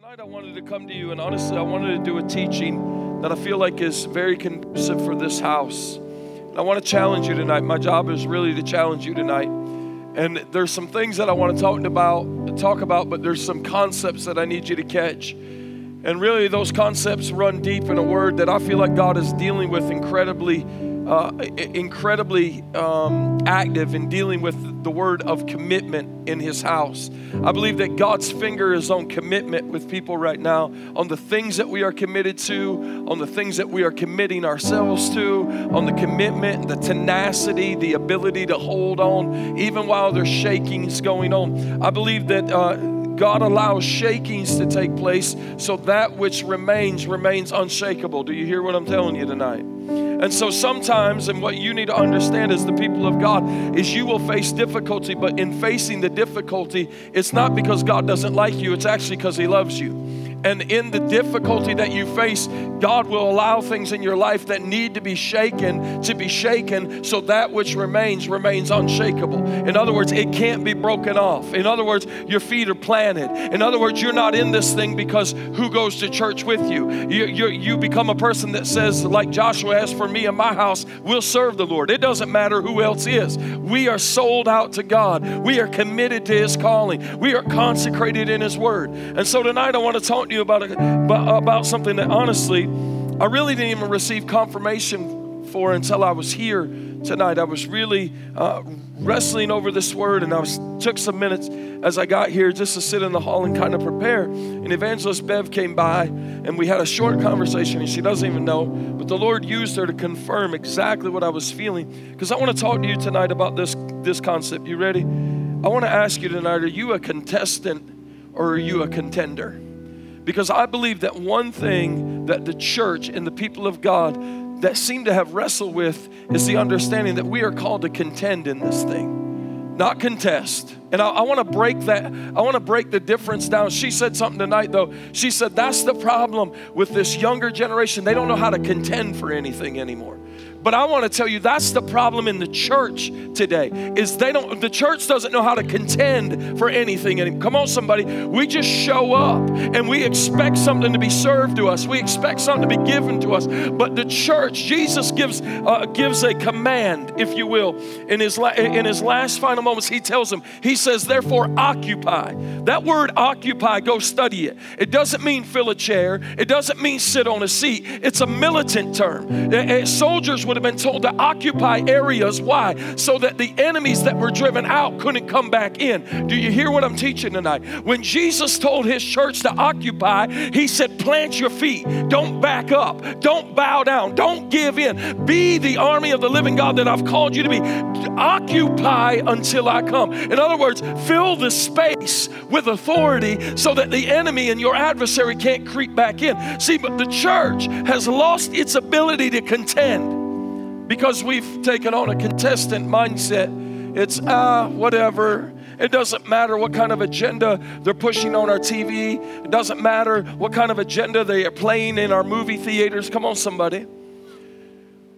Tonight, I wanted to come to you, and honestly, I wanted to do a teaching that I feel like is very conducive for this house. And I want to challenge you tonight. My job is really to challenge you tonight. And there's some things that I want to talk about, talk about, but there's some concepts that I need you to catch. And really, those concepts run deep in a word that I feel like God is dealing with incredibly uh, incredibly um, active in dealing with the word of commitment in his house. I believe that God's finger is on commitment with people right now, on the things that we are committed to, on the things that we are committing ourselves to, on the commitment, the tenacity, the ability to hold on, even while there's shakings going on. I believe that. Uh, God allows shakings to take place so that which remains remains unshakable. Do you hear what I'm telling you tonight? And so sometimes, and what you need to understand as the people of God, is you will face difficulty, but in facing the difficulty, it's not because God doesn't like you, it's actually because He loves you. And in the difficulty that you face, God will allow things in your life that need to be shaken to be shaken so that which remains remains unshakable. In other words, it can't be broken off. In other words, your feet are planted. In other words, you're not in this thing because who goes to church with you? You, you, you become a person that says, like Joshua, as for me and my house, we'll serve the Lord. It doesn't matter who else is. We are sold out to God. We are committed to His calling. We are consecrated in His Word. And so tonight I want to talk to you about, about something that honestly, I really didn't even receive confirmation for until I was here tonight. I was really uh, wrestling over this word, and I was, took some minutes as I got here just to sit in the hall and kind of prepare. And Evangelist Bev came by, and we had a short conversation, and she doesn't even know, but the Lord used her to confirm exactly what I was feeling. Because I want to talk to you tonight about this, this concept. You ready? I want to ask you tonight are you a contestant or are you a contender? Because I believe that one thing that the church and the people of God that seem to have wrestled with is the understanding that we are called to contend in this thing, not contest. And I, I want to break that, I want to break the difference down. She said something tonight, though. She said, That's the problem with this younger generation. They don't know how to contend for anything anymore. But I want to tell you that's the problem in the church today is they don't the church doesn't know how to contend for anything anymore. Come on somebody, we just show up and we expect something to be served to us. We expect something to be given to us. But the church, Jesus gives uh, gives a command, if you will, in his la- in his last final moments he tells them. He says therefore occupy. That word occupy go study it. It doesn't mean fill a chair. It doesn't mean sit on a seat. It's a militant term. Uh, soldiers would have been told to occupy areas. Why? So that the enemies that were driven out couldn't come back in. Do you hear what I'm teaching tonight? When Jesus told his church to occupy, he said, Plant your feet. Don't back up. Don't bow down. Don't give in. Be the army of the living God that I've called you to be. Occupy until I come. In other words, fill the space with authority so that the enemy and your adversary can't creep back in. See, but the church has lost its ability to contend because we've taken on a contestant mindset. It's, ah, uh, whatever. It doesn't matter what kind of agenda they're pushing on our TV. It doesn't matter what kind of agenda they are playing in our movie theaters. Come on, somebody.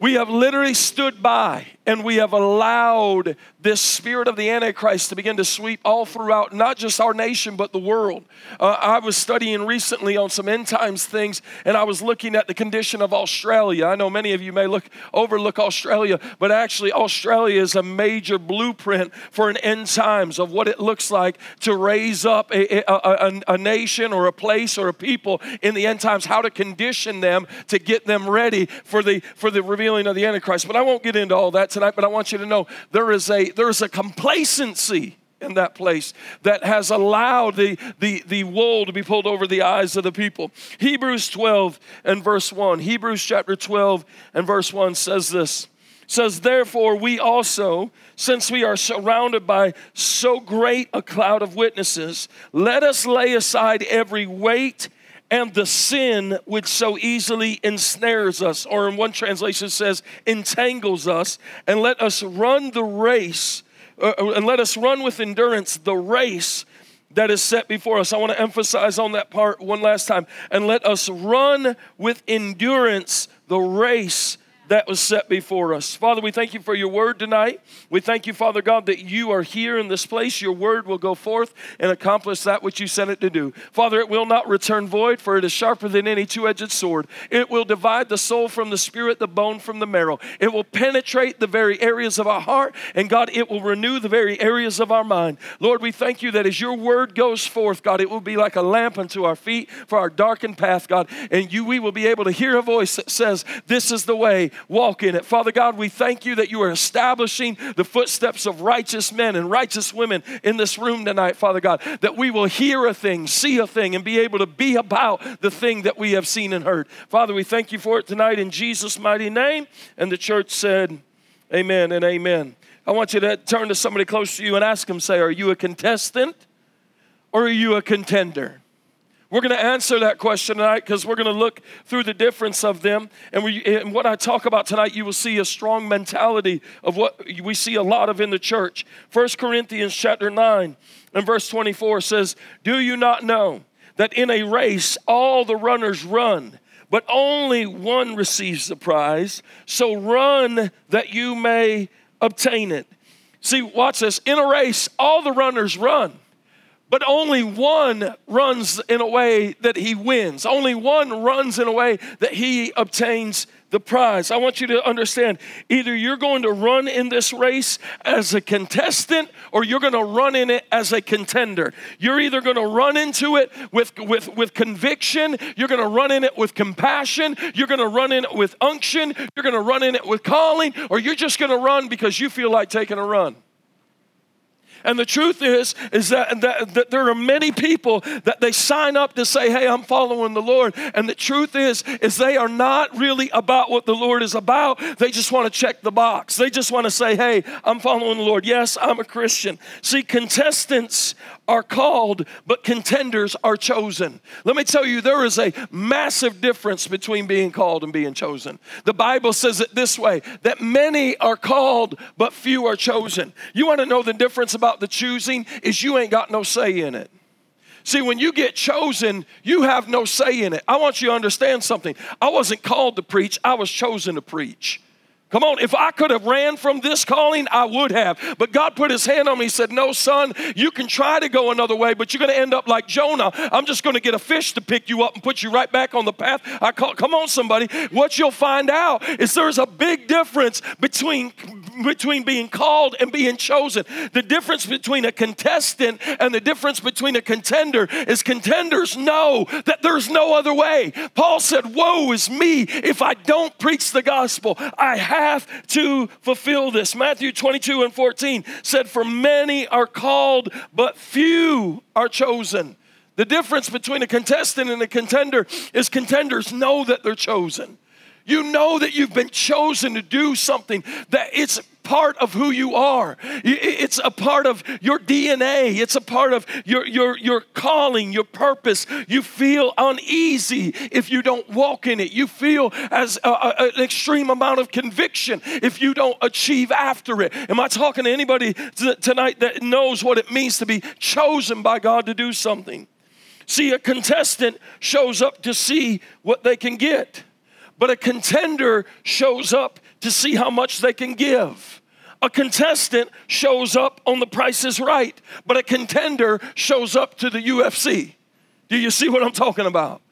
We have literally stood by and we have allowed this spirit of the Antichrist to begin to sweep all throughout, not just our nation, but the world. Uh, I was studying recently on some end times things, and I was looking at the condition of Australia. I know many of you may look overlook Australia, but actually, Australia is a major blueprint for an end times of what it looks like to raise up a, a, a, a nation or a place or a people in the end times, how to condition them to get them ready for the for the revealing of the Antichrist. But I won't get into all that tonight, but I want you to know there is a there is a complacency in that place that has allowed the, the, the wool to be pulled over the eyes of the people. Hebrews 12 and verse 1. Hebrews chapter 12 and verse 1 says this. Says, therefore, we also, since we are surrounded by so great a cloud of witnesses, let us lay aside every weight and the sin which so easily ensnares us, or in one translation says, entangles us, and let us run the race, uh, uh, and let us run with endurance the race that is set before us. I want to emphasize on that part one last time. And let us run with endurance the race that was set before us. Father, we thank you for your word tonight. We thank you, Father God, that you are here in this place. Your word will go forth and accomplish that which you sent it to do. Father, it will not return void, for it is sharper than any two edged sword. It will divide the soul from the spirit, the bone from the marrow. It will penetrate the very areas of our heart, and God, it will renew the very areas of our mind. Lord, we thank you that as your word goes forth, God, it will be like a lamp unto our feet for our darkened path, God, and you we will be able to hear a voice that says, This is the way, walk in it. Father God, we thank you that you are establishing the footsteps of righteous men and righteous women in this room tonight, Father God, that we will hear a thing, see a thing, and be able to be about the thing that we have seen and heard. Father, we thank you for it tonight in Jesus' mighty name. And the church said, Amen and amen. I want you to turn to somebody close to you and ask them, say, Are you a contestant or are you a contender? We're going to answer that question tonight because we're going to look through the difference of them. And, we, and what I talk about tonight, you will see a strong mentality of what we see a lot of in the church. 1 Corinthians chapter 9 and verse 24 says, Do you not know that in a race all the runners run? but only one receives the prize. So run that you may obtain it. See, watch this. In a race, all the runners run, but only one runs in a way that he wins. Only one runs in a way that he obtains the prize. I want you to understand either you're going to run in this race as a contestant or you're going to run in it as a contender. You're either going to run into it with, with, with conviction, you're going to run in it with compassion, you're going to run in it with unction, you're going to run in it with calling, or you're just going to run because you feel like taking a run. And the truth is, is that, that, that, there are many people that they sign up to say, hey, I'm following the Lord. And the truth is, is they are not really about what the Lord is about. They just want to check the box. They just want to say, hey, I'm following the Lord. Yes, I'm a Christian. See, contestants are called, but contenders are chosen. Let me tell you, there is a massive difference between being called and being chosen. The Bible says it this way that many are called, but few are chosen. You want to know the difference about the choosing? Is you ain't got no say in it. See, when you get chosen, you have no say in it. I want you to understand something. I wasn't called to preach, I was chosen to preach. Come on, if I could have ran from this calling, I would have. But God put his hand on me and said, No, son, you can try to go another way, but you're going to end up like Jonah. I'm just going to get a fish to pick you up and put you right back on the path. I call, come on, somebody. What you'll find out is there's a big difference between, between being called and being chosen. The difference between a contestant and the difference between a contender is contenders know that there's no other way. Paul said, Woe is me if I don't preach the gospel. I have to fulfill this. Matthew 22 and 14 said, For many are called, but few are chosen. The difference between a contestant and a contender is contenders know that they're chosen. You know that you've been chosen to do something, that it's part of who you are. It's a part of your DNA. It's a part of your, your, your calling, your purpose. You feel uneasy if you don't walk in it. You feel as a, a, an extreme amount of conviction if you don't achieve after it. Am I talking to anybody t- tonight that knows what it means to be chosen by God to do something? See, a contestant shows up to see what they can get, but a contender shows up to see how much they can give. A contestant shows up on the price is right, but a contender shows up to the UFC. Do you see what I'm talking about?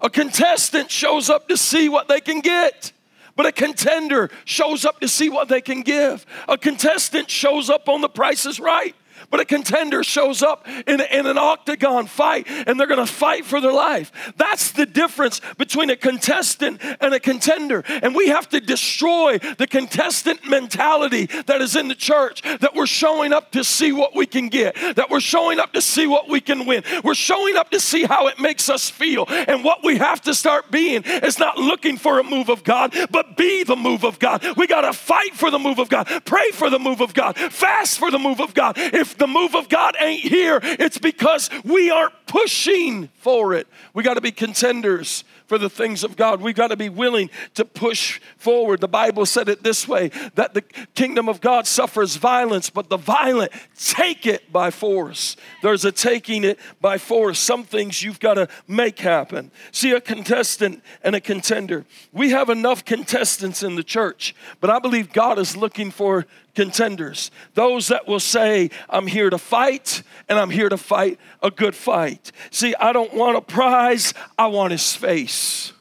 A contestant shows up to see what they can get. But a contender shows up to see what they can give. A contestant shows up on the price is right. But a contender shows up in, in an octagon fight and they're going to fight for their life. That's the difference between a contestant and a contender. And we have to destroy the contestant mentality that is in the church that we're showing up to see what we can get, that we're showing up to see what we can win. We're showing up to see how it makes us feel. And what we have to start being is not looking for a move of God, but be the move of God. We got to fight for the move of God, pray for the move of God, fast for the move of God. If the move of God ain't here, it's because we aren't pushing for it. We got to be contenders for the things of God. We've got to be willing to push forward. The Bible said it this way that the kingdom of God suffers violence, but the violent take it by force. There's a taking it by force. Some things you've got to make happen. See, a contestant and a contender. We have enough contestants in the church, but I believe God is looking for contenders. Those that will say, I'm here to fight and I'm here to fight a good fight. See, I don't want a prize, I want his face.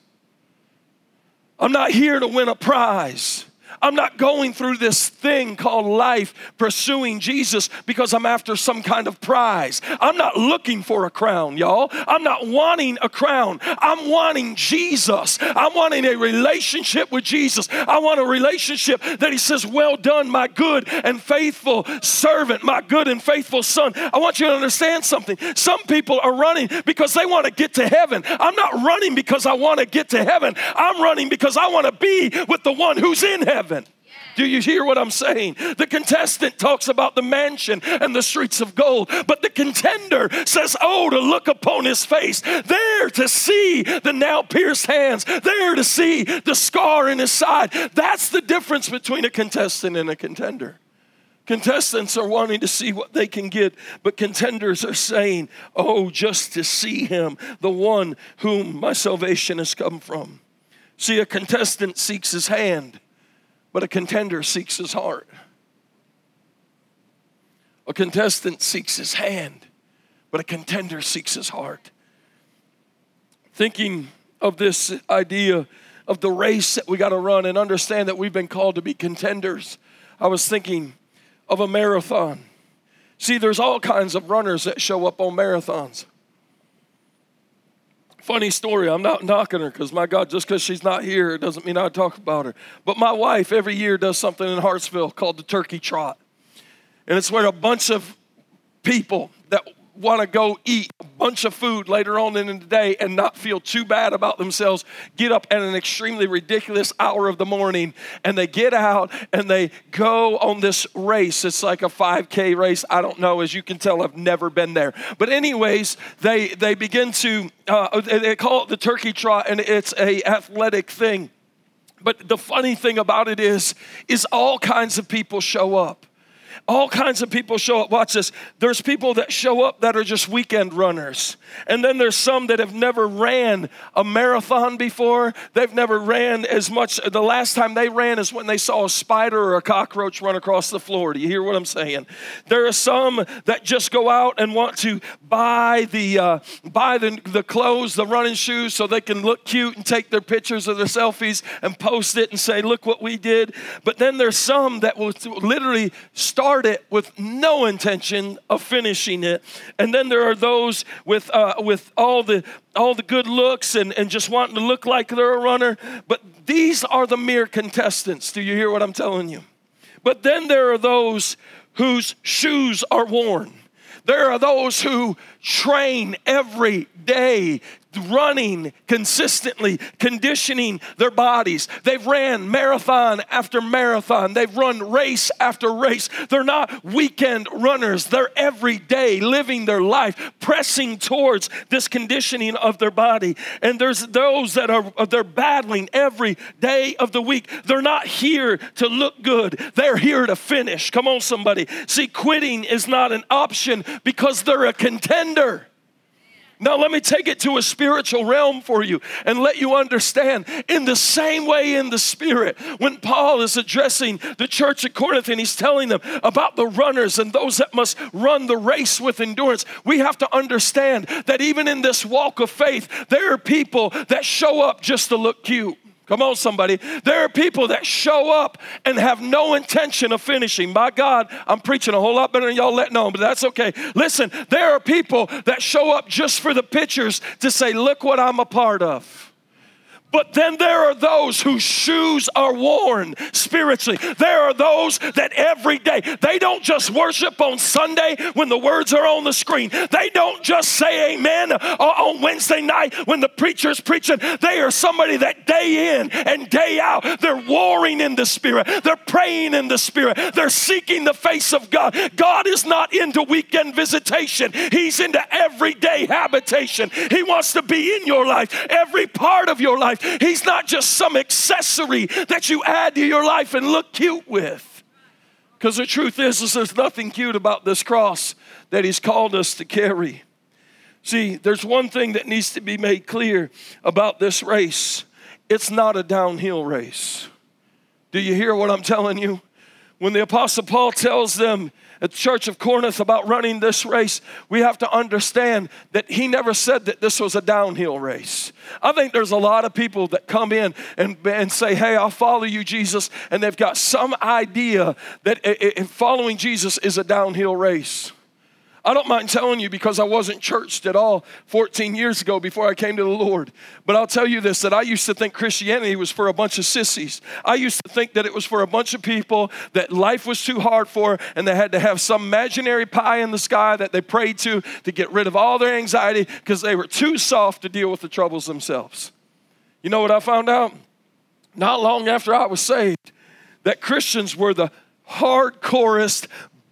I'm not here to win a prize. I'm not going through this thing called life pursuing Jesus because I'm after some kind of prize. I'm not looking for a crown, y'all. I'm not wanting a crown. I'm wanting Jesus. I'm wanting a relationship with Jesus. I want a relationship that He says, Well done, my good and faithful servant, my good and faithful son. I want you to understand something. Some people are running because they want to get to heaven. I'm not running because I want to get to heaven. I'm running because I want to be with the one who's in heaven. Do you hear what I'm saying? The contestant talks about the mansion and the streets of gold, but the contender says, Oh, to look upon his face, there to see the now pierced hands, there to see the scar in his side. That's the difference between a contestant and a contender. Contestants are wanting to see what they can get, but contenders are saying, Oh, just to see him, the one whom my salvation has come from. See, a contestant seeks his hand but a contender seeks his heart. A contestant seeks his hand, but a contender seeks his heart. Thinking of this idea of the race that we got to run and understand that we've been called to be contenders, I was thinking of a marathon. See, there's all kinds of runners that show up on marathons. Funny story, I'm not knocking her because my God, just because she's not here, doesn't mean I talk about her. But my wife every year does something in Hartsville called the Turkey Trot. And it's where a bunch of people that want to go eat a bunch of food later on in the day and not feel too bad about themselves get up at an extremely ridiculous hour of the morning and they get out and they go on this race. It's like a 5k race. I don't know as you can tell i've never been there. But anyways they they begin to uh, they call it the turkey trot and it's a athletic thing. But the funny thing about it is is all kinds of people show up all kinds of people show up. Watch this. There's people that show up that are just weekend runners. And then there's some that have never ran a marathon before. They've never ran as much. The last time they ran is when they saw a spider or a cockroach run across the floor. Do you hear what I'm saying? There are some that just go out and want to buy the uh, buy the, the clothes, the running shoes, so they can look cute and take their pictures or their selfies and post it and say, look what we did. But then there's some that will literally start start it with no intention of finishing it. And then there are those with, uh, with all, the, all the good looks and, and just wanting to look like they're a runner. But these are the mere contestants. Do you hear what I'm telling you? But then there are those whose shoes are worn. There are those who train every day running consistently, conditioning their bodies. They've ran marathon after marathon. They've run race after race. They're not weekend runners. They're every day living their life, pressing towards this conditioning of their body. And there's those that are they're battling every day of the week. They're not here to look good. They're here to finish. Come on somebody. See, quitting is not an option because they're a contender. Now, let me take it to a spiritual realm for you and let you understand. In the same way, in the spirit, when Paul is addressing the church at Corinth and he's telling them about the runners and those that must run the race with endurance, we have to understand that even in this walk of faith, there are people that show up just to look cute. Come on, somebody. There are people that show up and have no intention of finishing. My God, I'm preaching a whole lot better than y'all letting on, but that's okay. Listen, there are people that show up just for the pictures to say, look what I'm a part of. But then there are those whose shoes are worn spiritually. There are those that every day, they don't just worship on Sunday when the words are on the screen. They don't just say amen uh, on Wednesday night when the preacher's preaching. They are somebody that day in and day out, they're warring in the Spirit. They're praying in the Spirit. They're seeking the face of God. God is not into weekend visitation, He's into everyday habitation. He wants to be in your life, every part of your life life. He's not just some accessory that you add to your life and look cute with. Because the truth is, is there's nothing cute about this cross that He's called us to carry. See, there's one thing that needs to be made clear about this race it's not a downhill race. Do you hear what I'm telling you? When the Apostle Paul tells them, at the Church of Corinth about running this race, we have to understand that he never said that this was a downhill race. I think there's a lot of people that come in and, and say, Hey, I'll follow you, Jesus, and they've got some idea that it, it, following Jesus is a downhill race. I don't mind telling you because I wasn't churched at all 14 years ago before I came to the Lord. But I'll tell you this that I used to think Christianity was for a bunch of sissies. I used to think that it was for a bunch of people that life was too hard for and they had to have some imaginary pie in the sky that they prayed to to get rid of all their anxiety because they were too soft to deal with the troubles themselves. You know what I found out? Not long after I was saved, that Christians were the hardcorest,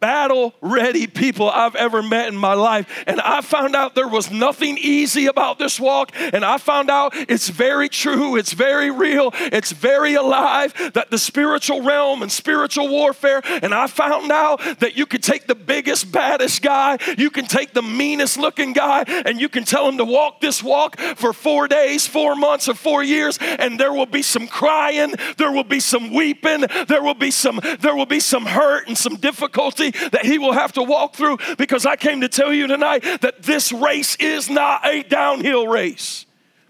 battle ready people I've ever met in my life. And I found out there was nothing easy about this walk. And I found out it's very true, it's very real, it's very alive that the spiritual realm and spiritual warfare. And I found out that you could take the biggest, baddest guy, you can take the meanest looking guy, and you can tell him to walk this walk for four days, four months, or four years. And there will be some crying, there will be some weeping, there will be some, there will be some hurt and some difficulty that he will have to walk through because I came to tell you tonight that this race is not a downhill race.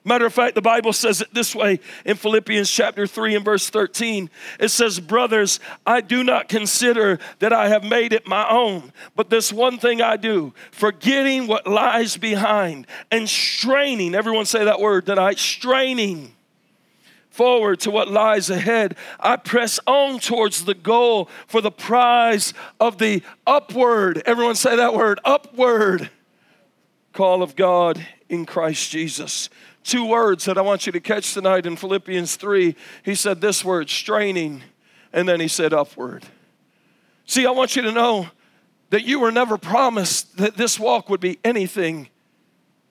Matter of fact, the Bible says it this way in Philippians chapter 3 and verse 13. It says, Brothers, I do not consider that I have made it my own, but this one thing I do, forgetting what lies behind and straining, everyone say that word tonight, straining forward to what lies ahead. I press on towards the goal for the prize of the upward. Everyone say that word upward call of God in Christ Jesus. Two words that I want you to catch tonight in Philippians 3. He said this word, straining, and then he said upward. See, I want you to know that you were never promised that this walk would be anything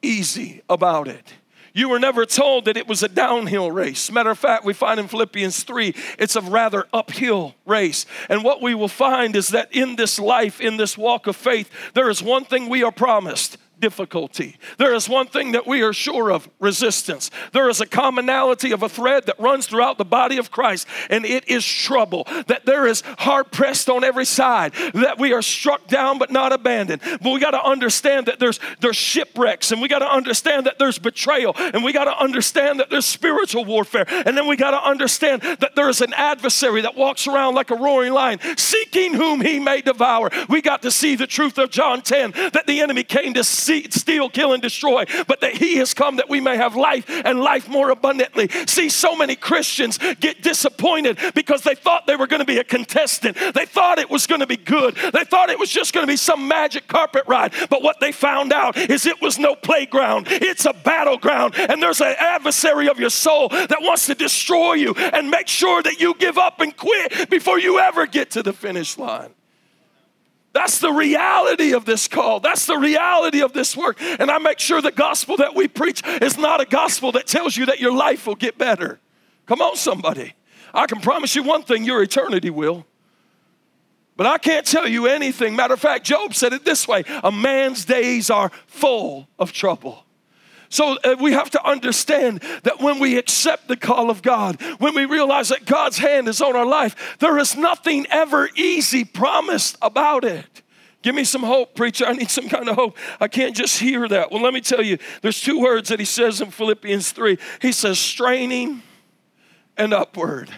easy about it. You were never told that it was a downhill race. Matter of fact, we find in Philippians 3, it's a rather uphill race. And what we will find is that in this life, in this walk of faith, there is one thing we are promised difficulty. There is one thing that we are sure of resistance. There is a commonality of a thread that runs throughout the body of Christ, and it is trouble. That there is hard pressed on every side, that we are struck down but not abandoned. But we got to understand that there's, there's shipwrecks, and we got to understand that there's betrayal, and we got to understand that there's spiritual warfare, and then we got to understand that there is an adversary that walks around like a roaring lion, seeking whom he may devour. We got to see the truth of John 10 that the enemy came to steal, kill, and destroy, but that He has come that we may have life and life more abundantly. See, so many Christians get disappointed because they thought they were going to be a contestant. They thought it was going to be good. They thought it was just going to be some magic carpet ride. But what they found out is it was no playground, it's a battleground. And there's an adversary of your soul that wants to destroy you and make sure that you give up and quit before you ever get to the finish line. That's the reality of this call. That's the reality of this work. And I make sure the gospel that we preach is not a gospel that tells you that your life will get better. Come on, somebody. I can promise you one thing your eternity will. But I can't tell you anything. Matter of fact, Job said it this way a man's days are full of trouble. So uh, we have to understand that when we accept the call of God, when we realize that God's hand is on our life, there is nothing ever easy promised about it. Give me some hope, preacher. I need some kind of hope. I can't just hear that. Well, let me tell you, there's two words that he says in Philippians 3. He says straining and upward.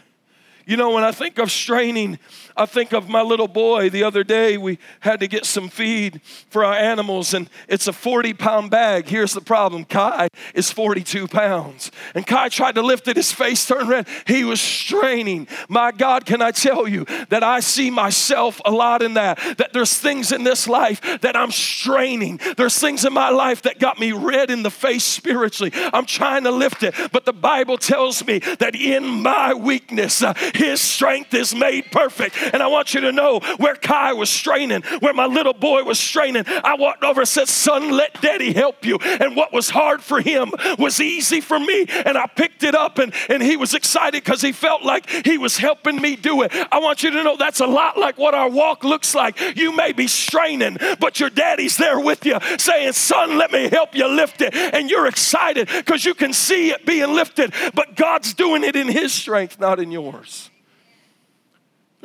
You know, when I think of straining, I think of my little boy. The other day, we had to get some feed for our animals, and it's a 40 pound bag. Here's the problem Kai is 42 pounds. And Kai tried to lift it, his face turned red. He was straining. My God, can I tell you that I see myself a lot in that? That there's things in this life that I'm straining. There's things in my life that got me red in the face spiritually. I'm trying to lift it, but the Bible tells me that in my weakness, uh, his strength is made perfect. And I want you to know where Kai was straining, where my little boy was straining. I walked over and said, Son, let daddy help you. And what was hard for him was easy for me. And I picked it up and, and he was excited because he felt like he was helping me do it. I want you to know that's a lot like what our walk looks like. You may be straining, but your daddy's there with you saying, Son, let me help you lift it. And you're excited because you can see it being lifted, but God's doing it in his strength, not in yours.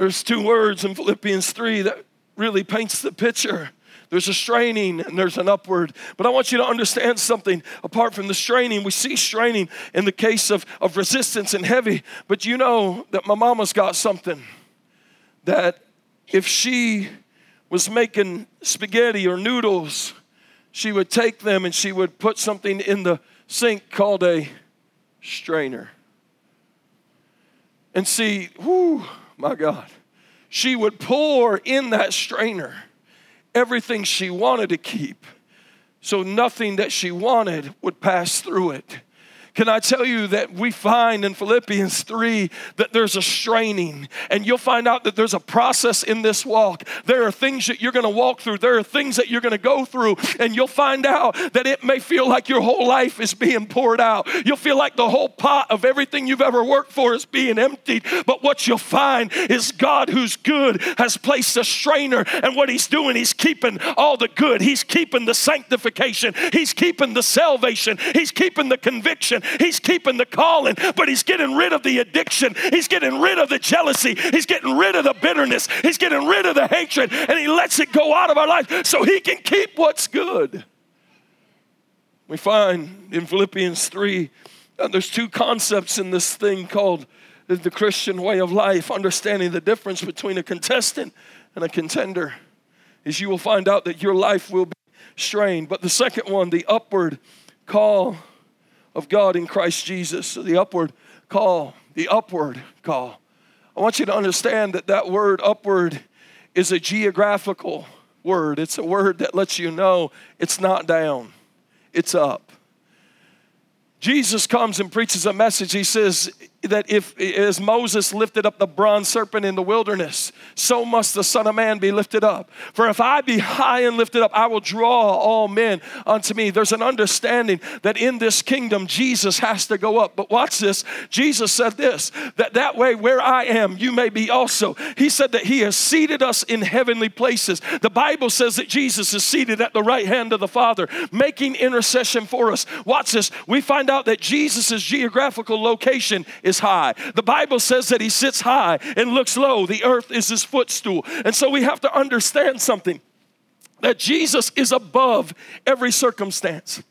There's two words in Philippians 3 that really paints the picture. There's a straining and there's an upward. But I want you to understand something. Apart from the straining, we see straining in the case of, of resistance and heavy. But you know that my mama's got something that if she was making spaghetti or noodles, she would take them and she would put something in the sink called a strainer. And see, whoo, my God, she would pour in that strainer everything she wanted to keep so nothing that she wanted would pass through it. Can I tell you that we find in Philippians 3 that there's a straining, and you'll find out that there's a process in this walk. There are things that you're gonna walk through, there are things that you're gonna go through, and you'll find out that it may feel like your whole life is being poured out. You'll feel like the whole pot of everything you've ever worked for is being emptied. But what you'll find is God, who's good, has placed a strainer, and what He's doing, He's keeping all the good, He's keeping the sanctification, He's keeping the salvation, He's keeping the conviction. He's keeping the calling, but He's getting rid of the addiction. He's getting rid of the jealousy. He's getting rid of the bitterness. He's getting rid of the hatred, and He lets it go out of our life so He can keep what's good. We find in Philippians 3 that there's two concepts in this thing called the Christian way of life, understanding the difference between a contestant and a contender. Is you will find out that your life will be strained. But the second one, the upward call of God in Christ Jesus, the upward call, the upward call. I want you to understand that that word upward is a geographical word. It's a word that lets you know it's not down, it's up. Jesus comes and preaches a message. He says, that if as Moses lifted up the bronze serpent in the wilderness, so must the Son of Man be lifted up. For if I be high and lifted up, I will draw all men unto me. There's an understanding that in this kingdom, Jesus has to go up. But watch this. Jesus said this that that way where I am, you may be also. He said that He has seated us in heavenly places. The Bible says that Jesus is seated at the right hand of the Father, making intercession for us. Watch this. We find out that Jesus' geographical location is is high. The Bible says that he sits high and looks low. The earth is his footstool. And so we have to understand something that Jesus is above every circumstance.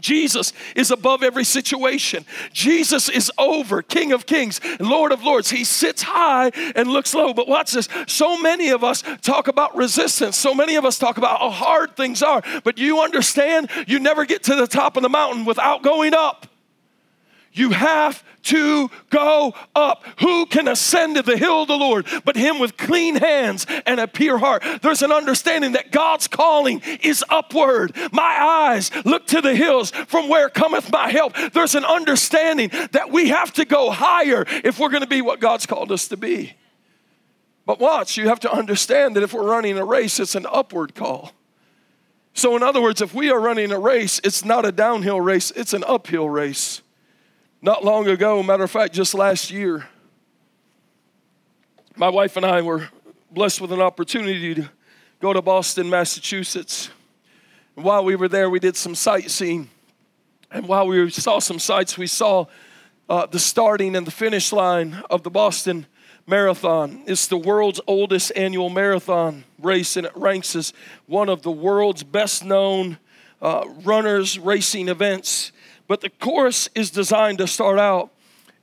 Jesus is above every situation. Jesus is over, King of Kings, Lord of Lords. He sits high and looks low. But watch this. So many of us talk about resistance. So many of us talk about how hard things are. But you understand, you never get to the top of the mountain without going up. You have to go up. Who can ascend to the hill of the Lord but him with clean hands and a pure heart? There's an understanding that God's calling is upward. My eyes look to the hills from where cometh my help. There's an understanding that we have to go higher if we're going to be what God's called us to be. But watch, you have to understand that if we're running a race, it's an upward call. So, in other words, if we are running a race, it's not a downhill race, it's an uphill race. Not long ago, matter of fact, just last year, my wife and I were blessed with an opportunity to go to Boston, Massachusetts. And while we were there, we did some sightseeing. And while we saw some sights, we saw uh, the starting and the finish line of the Boston Marathon. It's the world's oldest annual marathon race, and it ranks as one of the world's best known uh, runners racing events. But the course is designed to start out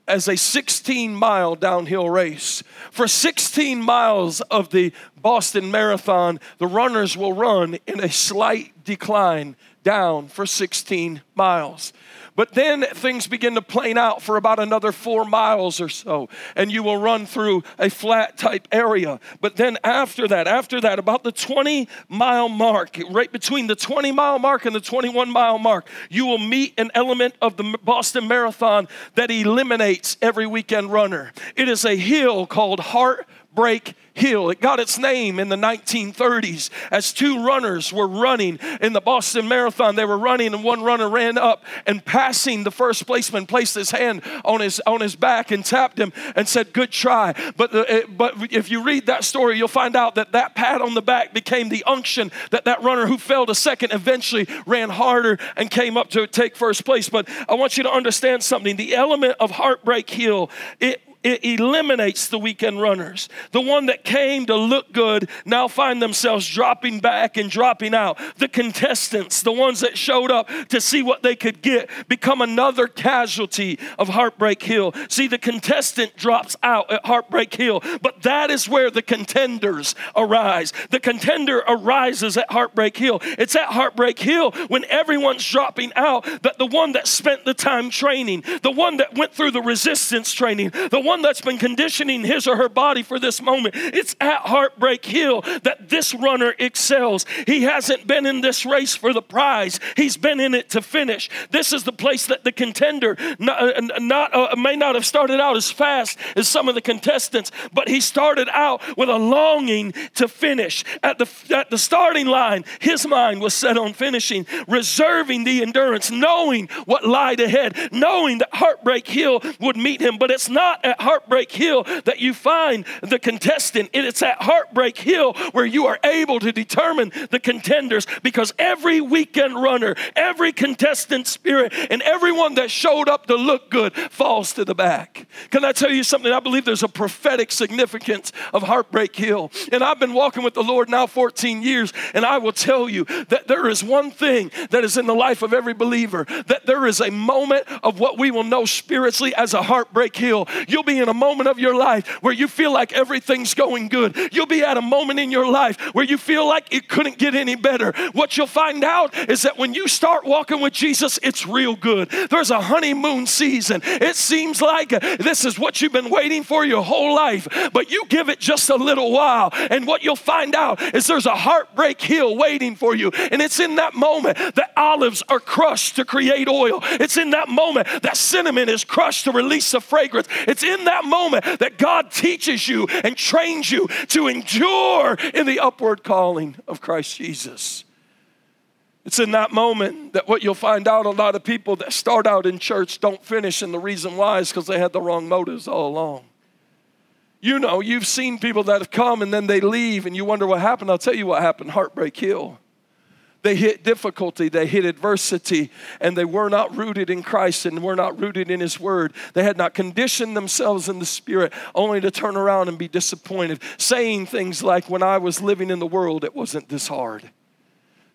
as a 16 mile downhill race. For 16 miles of the Boston Marathon, the runners will run in a slight decline down for 16 miles. But then things begin to plane out for about another four miles or so, and you will run through a flat type area. But then after that, after that, about the 20 mile mark, right between the 20 mile mark and the 21 mile mark, you will meet an element of the Boston Marathon that eliminates every weekend runner. It is a hill called Heartbreak Hill. It got its name in the 1930s as two runners were running in the Boston Marathon. They were running, and one runner ran up and passing the first placeman, placed his hand on his on his back and tapped him and said, "Good try." But uh, the, but if you read that story, you'll find out that that pat on the back became the unction that that runner who fell to second eventually ran harder and came up to take first place. But I want you to understand something: the element of Heartbreak Hill it it eliminates the weekend runners. The one that came to look good now find themselves dropping back and dropping out. The contestants, the ones that showed up to see what they could get, become another casualty of Heartbreak Hill. See, the contestant drops out at Heartbreak Hill, but that is where the contenders arise. The contender arises at Heartbreak Hill. It's at Heartbreak Hill when everyone's dropping out that the one that spent the time training, the one that went through the resistance training, the one one that's been conditioning his or her body for this moment. It's at Heartbreak Hill that this runner excels. He hasn't been in this race for the prize, he's been in it to finish. This is the place that the contender not, uh, not uh, may not have started out as fast as some of the contestants, but he started out with a longing to finish. At the, at the starting line, his mind was set on finishing, reserving the endurance, knowing what lied ahead, knowing that Heartbreak Hill would meet him. But it's not at Heartbreak Hill that you find the contestant. It's at Heartbreak Hill where you are able to determine the contenders because every weekend runner, every contestant spirit, and everyone that showed up to look good falls to the back. Can I tell you something? I believe there's a prophetic significance of Heartbreak Hill. And I've been walking with the Lord now 14 years, and I will tell you that there is one thing that is in the life of every believer that there is a moment of what we will know spiritually as a heartbreak hill. You'll be be in a moment of your life where you feel like everything's going good. You'll be at a moment in your life where you feel like it couldn't get any better. What you'll find out is that when you start walking with Jesus, it's real good. There's a honeymoon season. It seems like this is what you've been waiting for your whole life, but you give it just a little while, and what you'll find out is there's a heartbreak hill waiting for you. And it's in that moment that olives are crushed to create oil. It's in that moment that cinnamon is crushed to release a fragrance. It's in that moment that God teaches you and trains you to endure in the upward calling of Christ Jesus. It's in that moment that what you'll find out a lot of people that start out in church don't finish, and the reason why is because they had the wrong motives all along. You know, you've seen people that have come and then they leave, and you wonder what happened. I'll tell you what happened Heartbreak Hill. They hit difficulty, they hit adversity, and they were not rooted in Christ and were not rooted in His Word. They had not conditioned themselves in the Spirit only to turn around and be disappointed, saying things like, When I was living in the world, it wasn't this hard.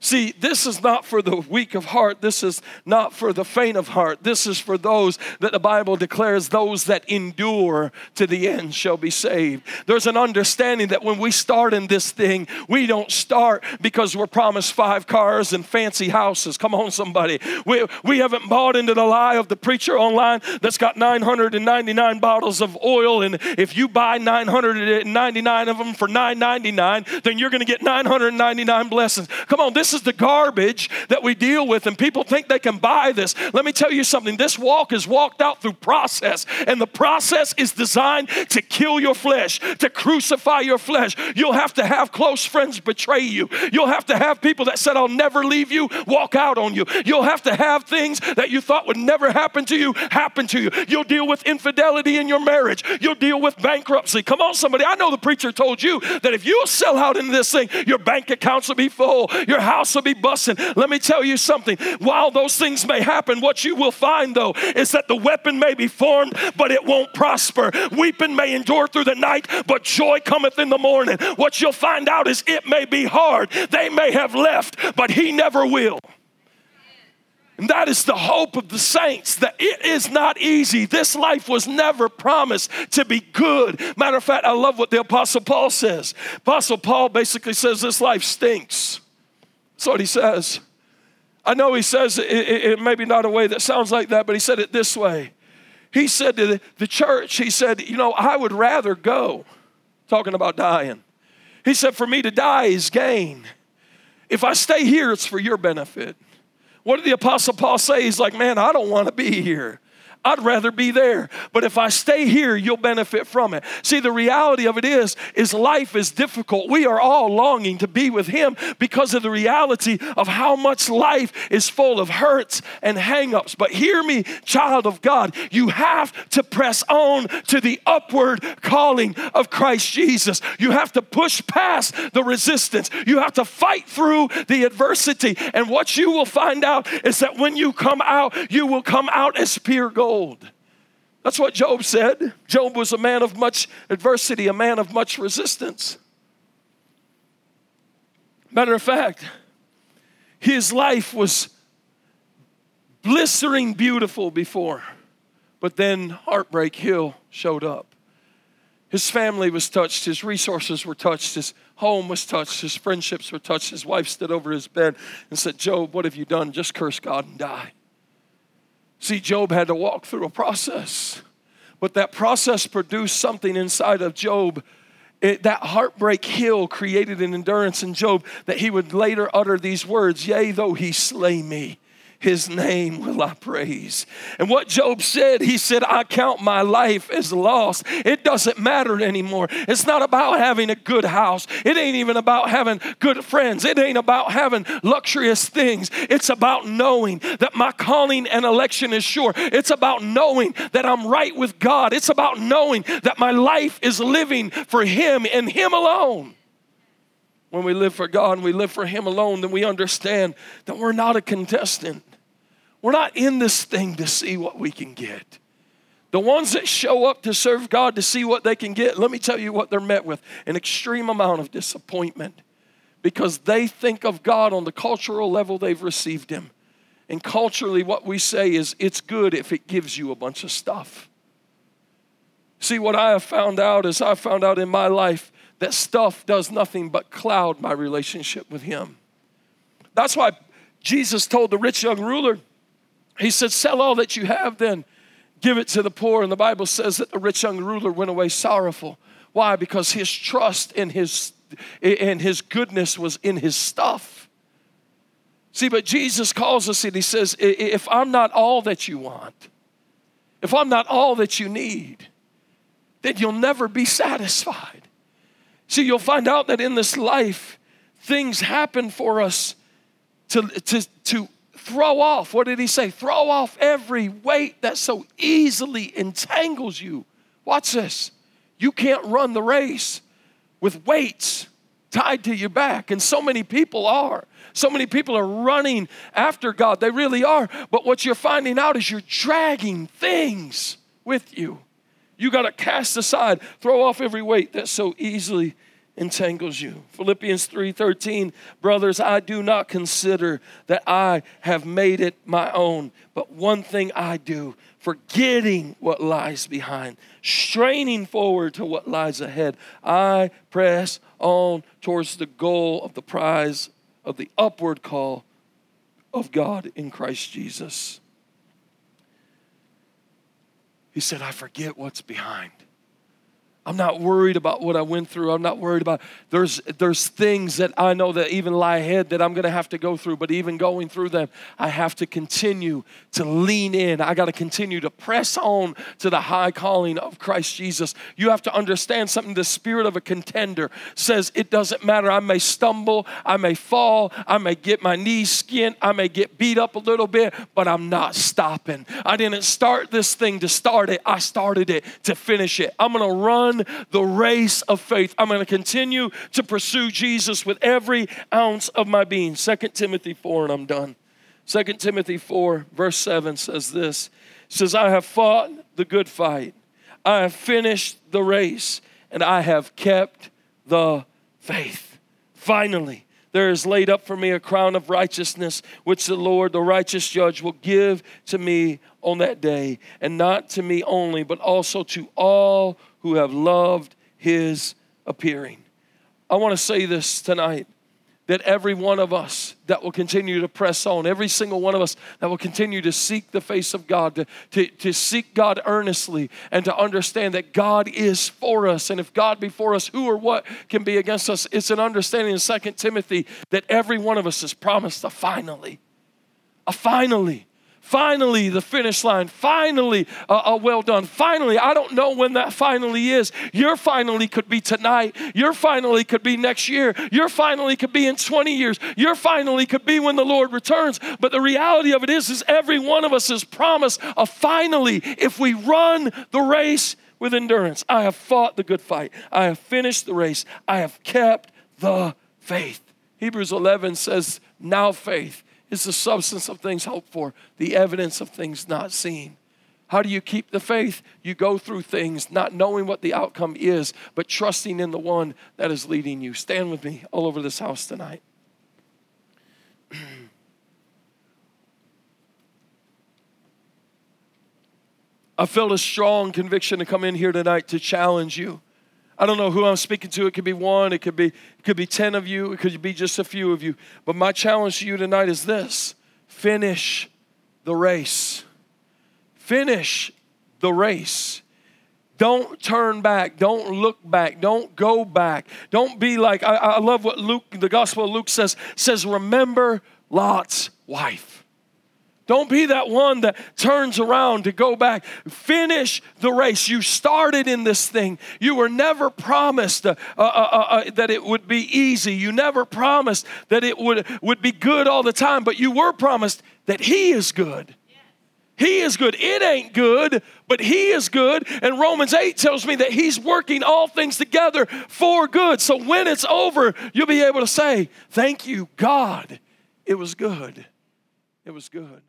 See, this is not for the weak of heart. This is not for the faint of heart. This is for those that the Bible declares those that endure to the end shall be saved. There's an understanding that when we start in this thing, we don't start because we're promised five cars and fancy houses. Come on, somebody. We, we haven't bought into the lie of the preacher online that's got 999 bottles of oil, and if you buy 999 of them for 999, then you're going to get 999 blessings. Come on, this this is the garbage that we deal with, and people think they can buy this. Let me tell you something this walk is walked out through process, and the process is designed to kill your flesh, to crucify your flesh. You'll have to have close friends betray you. You'll have to have people that said, I'll never leave you, walk out on you. You'll have to have things that you thought would never happen to you happen to you. You'll deal with infidelity in your marriage. You'll deal with bankruptcy. Come on, somebody. I know the preacher told you that if you sell out in this thing, your bank accounts will be full, your house will be busting. Let me tell you something. While those things may happen, what you will find though is that the weapon may be formed, but it won't prosper. Weeping may endure through the night, but joy cometh in the morning. What you'll find out is it may be hard. They may have left, but he never will. And that is the hope of the saints that it is not easy. This life was never promised to be good. Matter of fact, I love what the Apostle Paul says. Apostle Paul basically says this life stinks. That's what he says. I know he says it, it, it maybe not a way that sounds like that, but he said it this way. He said to the, the church, he said, You know, I would rather go, talking about dying. He said, For me to die is gain. If I stay here, it's for your benefit. What did the Apostle Paul say? He's like, Man, I don't want to be here. I'd rather be there. But if I stay here, you'll benefit from it. See, the reality of it is, is life is difficult. We are all longing to be with Him because of the reality of how much life is full of hurts and hangups. But hear me, child of God, you have to press on to the upward calling of Christ Jesus. You have to push past the resistance. You have to fight through the adversity. And what you will find out is that when you come out, you will come out as pure gold That's what Job said. Job was a man of much adversity, a man of much resistance. Matter of fact, his life was blistering beautiful before, but then Heartbreak Hill showed up. His family was touched, his resources were touched, his home was touched, his friendships were touched. His wife stood over his bed and said, Job, what have you done? Just curse God and die. See, Job had to walk through a process, but that process produced something inside of Job. It, that heartbreak hill created an endurance in Job that he would later utter these words Yea, though he slay me, his name will I praise. And what Job said, he said, I count my life as lost. It doesn't matter anymore. It's not about having a good house. It ain't even about having good friends. It ain't about having luxurious things. It's about knowing that my calling and election is sure. It's about knowing that I'm right with God. It's about knowing that my life is living for Him and Him alone. When we live for God and we live for Him alone, then we understand that we're not a contestant. We're not in this thing to see what we can get. The ones that show up to serve God to see what they can get, let me tell you what they're met with an extreme amount of disappointment because they think of God on the cultural level they've received Him. And culturally, what we say is it's good if it gives you a bunch of stuff. See, what I have found out is I found out in my life that stuff does nothing but cloud my relationship with Him. That's why Jesus told the rich young ruler, He said, Sell all that you have, then give it to the poor. And the Bible says that the rich young ruler went away sorrowful. Why? Because his trust in his and his goodness was in his stuff. See, but Jesus calls us and he says, if I'm not all that you want, if I'm not all that you need, then you'll never be satisfied. See, you'll find out that in this life, things happen for us to, to, to throw off. What did he say? Throw off every weight that so easily entangles you. Watch this. You can't run the race with weights tied to your back. And so many people are. So many people are running after God. They really are. But what you're finding out is you're dragging things with you. You got to cast aside, throw off every weight that so easily entangles you. Philippians 3:13 Brothers, I do not consider that I have made it my own, but one thing I do, forgetting what lies behind, straining forward to what lies ahead, I press on towards the goal of the prize of the upward call of God in Christ Jesus. He said, I forget what's behind. I'm not worried about what I went through. I'm not worried about there's there's things that I know that even lie ahead that I'm going to have to go through, but even going through them, I have to continue to lean in. I got to continue to press on to the high calling of Christ Jesus. You have to understand something the spirit of a contender says it doesn't matter. I may stumble, I may fall, I may get my knees skinned, I may get beat up a little bit, but I'm not stopping. I didn't start this thing to start it. I started it to finish it. I'm going to run the race of faith. I'm going to continue to pursue Jesus with every ounce of my being. 2 Timothy 4, and I'm done. 2 Timothy 4, verse 7 says this it says, I have fought the good fight, I have finished the race, and I have kept the faith. Finally, There is laid up for me a crown of righteousness, which the Lord, the righteous judge, will give to me on that day, and not to me only, but also to all who have loved his appearing. I want to say this tonight that every one of us that will continue to press on, every single one of us that will continue to seek the face of God, to, to, to seek God earnestly, and to understand that God is for us. And if God be for us, who or what can be against us? It's an understanding in 2 Timothy that every one of us is promised a finally. A finally. Finally, the finish line. Finally, uh, uh, well done. Finally, I don't know when that finally is. Your finally could be tonight. Your finally could be next year. Your finally could be in 20 years. Your finally could be when the Lord returns. But the reality of it is, is every one of us is promised a finally if we run the race with endurance. I have fought the good fight. I have finished the race. I have kept the faith. Hebrews 11 says, now faith is the substance of things hoped for, the evidence of things not seen. How do you keep the faith? You go through things not knowing what the outcome is, but trusting in the one that is leading you. Stand with me all over this house tonight. I felt a strong conviction to come in here tonight to challenge you. I don't know who I'm speaking to. It could be one, it could be it could be 10 of you, it could be just a few of you. But my challenge to you tonight is this. Finish the race. Finish the race. Don't turn back. Don't look back. Don't go back. Don't be like I, I love what Luke, the Gospel of Luke says, says, remember Lot's wife. Don't be that one that turns around to go back. Finish the race. You started in this thing. You were never promised uh, uh, uh, uh, that it would be easy. You never promised that it would, would be good all the time, but you were promised that He is good. He is good. It ain't good, but He is good. And Romans 8 tells me that He's working all things together for good. So when it's over, you'll be able to say, Thank you, God. It was good. It was good.